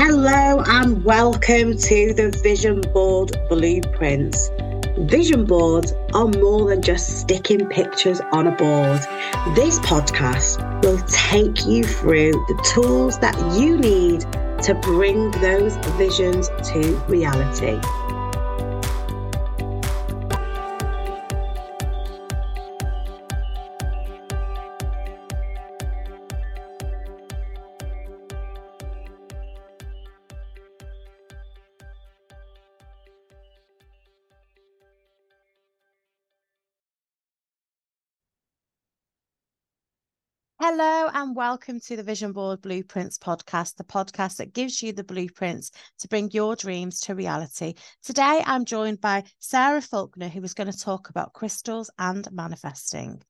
Hello and welcome to the Vision Board Blueprints. Vision boards are more than just sticking pictures on a board. This podcast will take you through the tools that you need to bring those visions to reality. Hello and welcome to the Vision Board Blueprints podcast, the podcast that gives you the blueprints to bring your dreams to reality. Today I'm joined by Sarah Faulkner, who is going to talk about crystals and manifesting.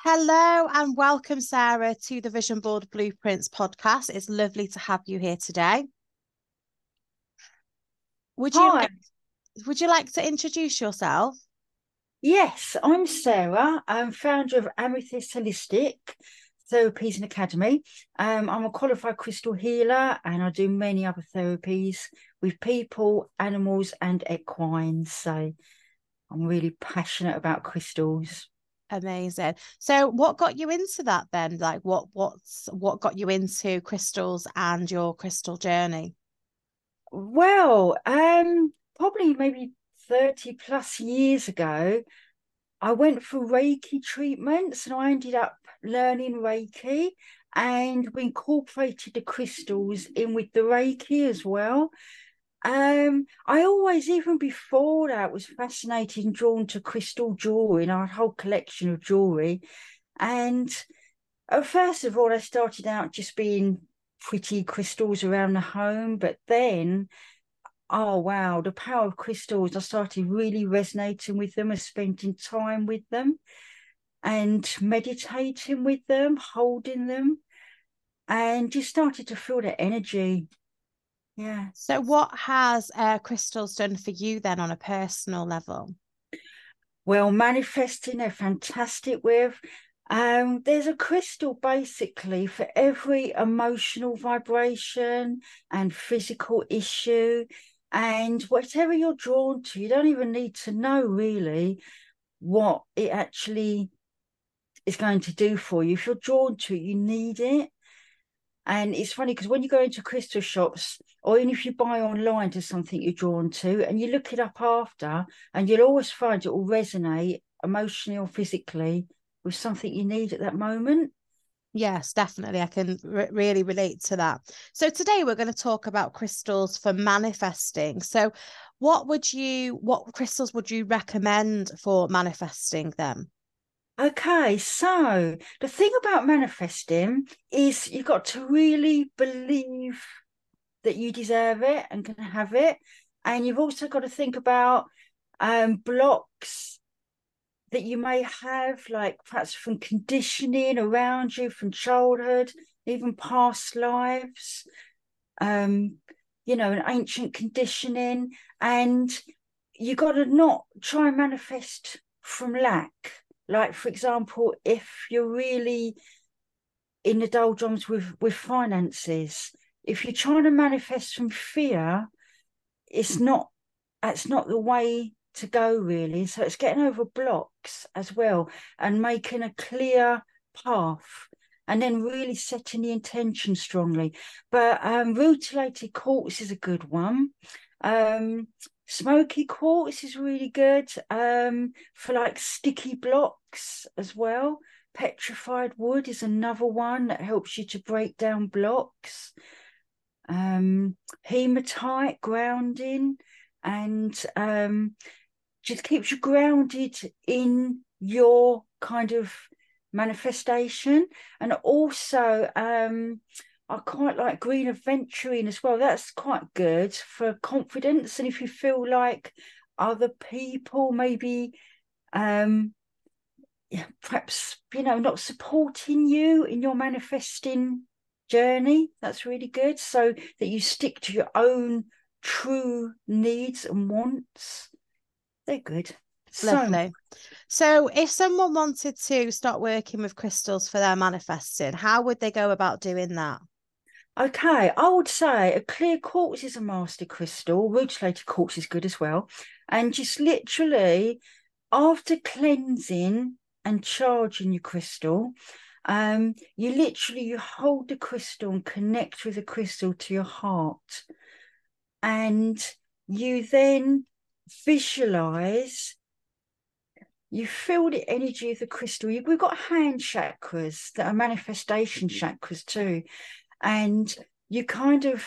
Hello and welcome, Sarah, to the Vision Board Blueprints podcast. It's lovely to have you here today. Would you like, would you like to introduce yourself? Yes, I'm Sarah. I'm founder of Amethyst Holistic Therapies and Academy. Um, I'm a qualified crystal healer and I do many other therapies with people, animals, and equines. So I'm really passionate about crystals. Amazing. So what got you into that then? Like what what's what got you into crystals and your crystal journey? Well, um probably maybe 30 plus years ago, I went for Reiki treatments and I ended up learning Reiki and we incorporated the crystals in with the Reiki as well. Um, I always, even before that, was fascinated and drawn to crystal jewelry and our whole collection of jewelry. And uh, first of all, I started out just being pretty crystals around the home, but then oh wow, the power of crystals. I started really resonating with them and spending time with them and meditating with them, holding them, and just started to feel the energy. Yeah. So, what has uh, crystals done for you then on a personal level? Well, manifesting, they're fantastic with. Um, there's a crystal basically for every emotional vibration and physical issue and whatever you're drawn to, you don't even need to know really what it actually is going to do for you. If you're drawn to it, you need it. And it's funny because when you go into crystal shops, or even if you buy online to something you're drawn to, and you look it up after, and you'll always find it will resonate emotionally or physically with something you need at that moment. Yes, definitely. I can re- really relate to that. So, today we're going to talk about crystals for manifesting. So, what would you, what crystals would you recommend for manifesting them? Okay, so the thing about manifesting is you've got to really believe that you deserve it and can have it. And you've also got to think about um, blocks that you may have, like perhaps from conditioning around you from childhood, even past lives, um, you know, an ancient conditioning. And you got to not try and manifest from lack. Like, for example, if you're really in the doldrums with, with finances, if you're trying to manifest from fear, it's not that's not the way to go really. So it's getting over blocks as well and making a clear path and then really setting the intention strongly. But um rutilated quartz is a good one. Um smoky quartz is really good um for like sticky blocks as well. Petrified wood is another one that helps you to break down blocks. Um hematite grounding and um just keeps you grounded in your kind of manifestation and also um I quite like green aventurine as well. That's quite good for confidence. And if you feel like other people maybe um perhaps you know not supporting you in your manifesting journey, that's really good. So that you stick to your own true needs and wants they're good. Lovely. So, if someone wanted to start working with crystals for their manifesting, how would they go about doing that? Okay, I would say a clear quartz is a master crystal. Rutilated quartz is good as well. And just literally, after cleansing and charging your crystal, um, you literally you hold the crystal and connect with the crystal to your heart, and you then visualize. You feel the energy of the crystal. We've got hand chakras that are manifestation mm-hmm. chakras too, and you kind of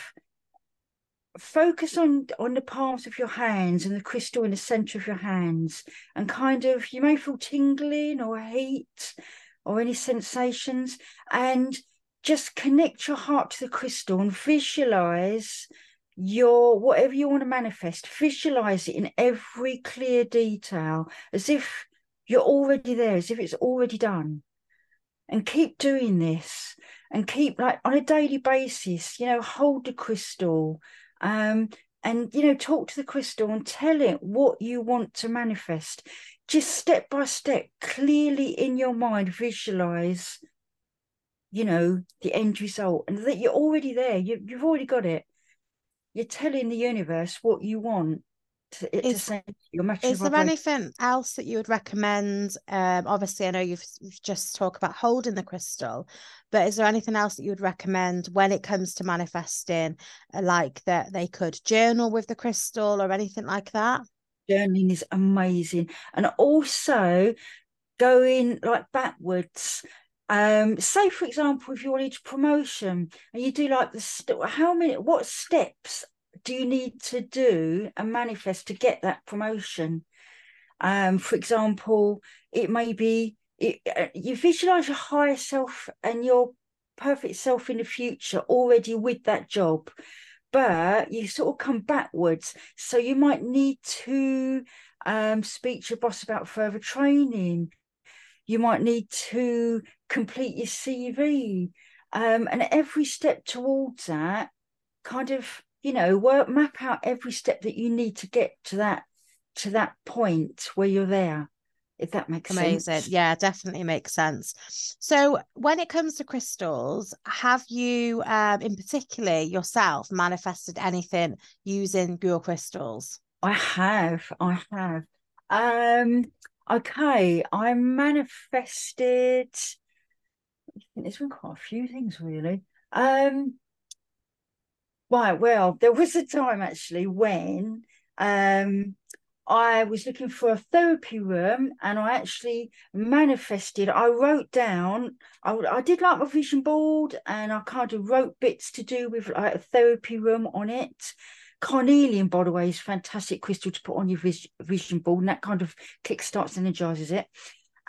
focus on on the palms of your hands and the crystal in the center of your hands and kind of you may feel tingling or heat or any sensations and just connect your heart to the crystal and visualize your whatever you want to manifest visualize it in every clear detail as if you're already there as if it's already done. And keep doing this and keep like on a daily basis you know hold the crystal um and you know talk to the crystal and tell it what you want to manifest. Just step by step clearly in your mind visualize you know the end result and that you're already there you, you've already got it you're telling the universe what you want to, is, to is there anything else that you would recommend? Um obviously i know you've, you've just talked about holding the crystal but is there anything else that you would recommend when it comes to manifesting uh, like that they could journal with the crystal or anything like that? Journaling is amazing. And also going like backwards um say for example if you want wanted promotion and you do like the st- how many what steps do you need to do and manifest to get that promotion? Um, for example, it may be it, uh, you visualize your higher self and your perfect self in the future already with that job, but you sort of come backwards. So you might need to um, speak to your boss about further training. You might need to complete your CV. Um, and every step towards that kind of you know work map out every step that you need to get to that to that point where you're there if that makes sense. amazing sense. yeah definitely makes sense so when it comes to crystals have you um in particular yourself manifested anything using your crystals i have i have um okay i manifested there's been quite a few things really um Right. Well, there was a time actually when um, I was looking for a therapy room and I actually manifested. I wrote down, I, I did like my vision board and I kind of wrote bits to do with like a therapy room on it. Carnelian, by the way, is fantastic crystal to put on your vision board and that kind of kickstarts, and energizes it.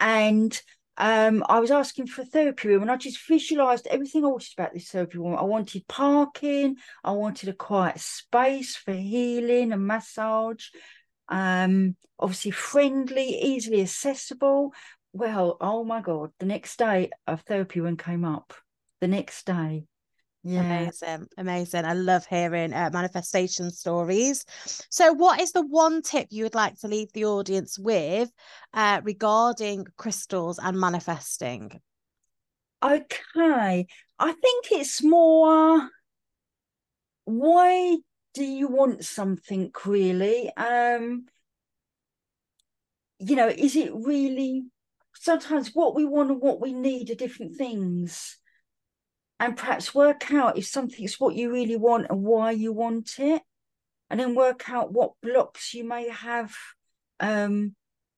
And um, I was asking for a therapy room and I just visualized everything I wanted about this therapy room. I wanted parking, I wanted a quiet space for healing and massage, um, obviously friendly, easily accessible. Well, oh my God, the next day a therapy room came up. The next day. Yeah. Amazing. Amazing. I love hearing uh, manifestation stories. So, what is the one tip you would like to leave the audience with uh, regarding crystals and manifesting? Okay. I think it's more why do you want something really? Um, you know, is it really sometimes what we want and what we need are different things? And perhaps work out if something's what you really want and why you want it and then work out what blocks you may have um,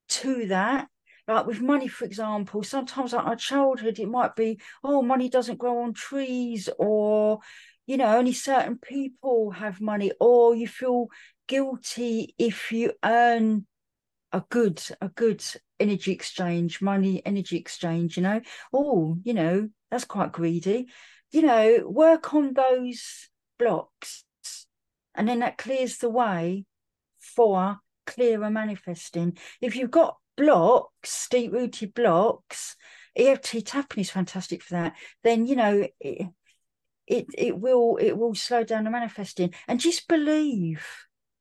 to that. Like with money for example sometimes like our childhood it might be oh money doesn't grow on trees or you know only certain people have money or you feel guilty if you earn a good a good energy exchange money energy exchange you know? Oh you know that's quite greedy. You know work on those blocks and then that clears the way for clearer manifesting. If you've got blocks deep rooted blocks EFT tapping is fantastic for that then you know it, it it will it will slow down the manifesting. And just believe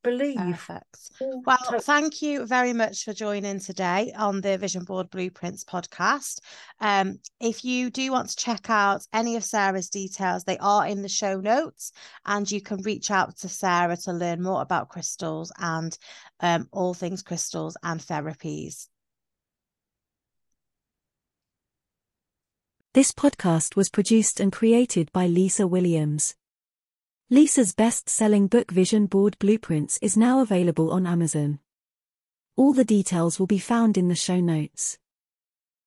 believe. Perfect. Well, thank you very much for joining today on the Vision Board Blueprints podcast. Um, if you do want to check out any of Sarah's details, they are in the show notes, and you can reach out to Sarah to learn more about crystals and um, all things crystals and therapies. This podcast was produced and created by Lisa Williams. Lisa's best-selling book Vision Board Blueprints is now available on Amazon. All the details will be found in the show notes.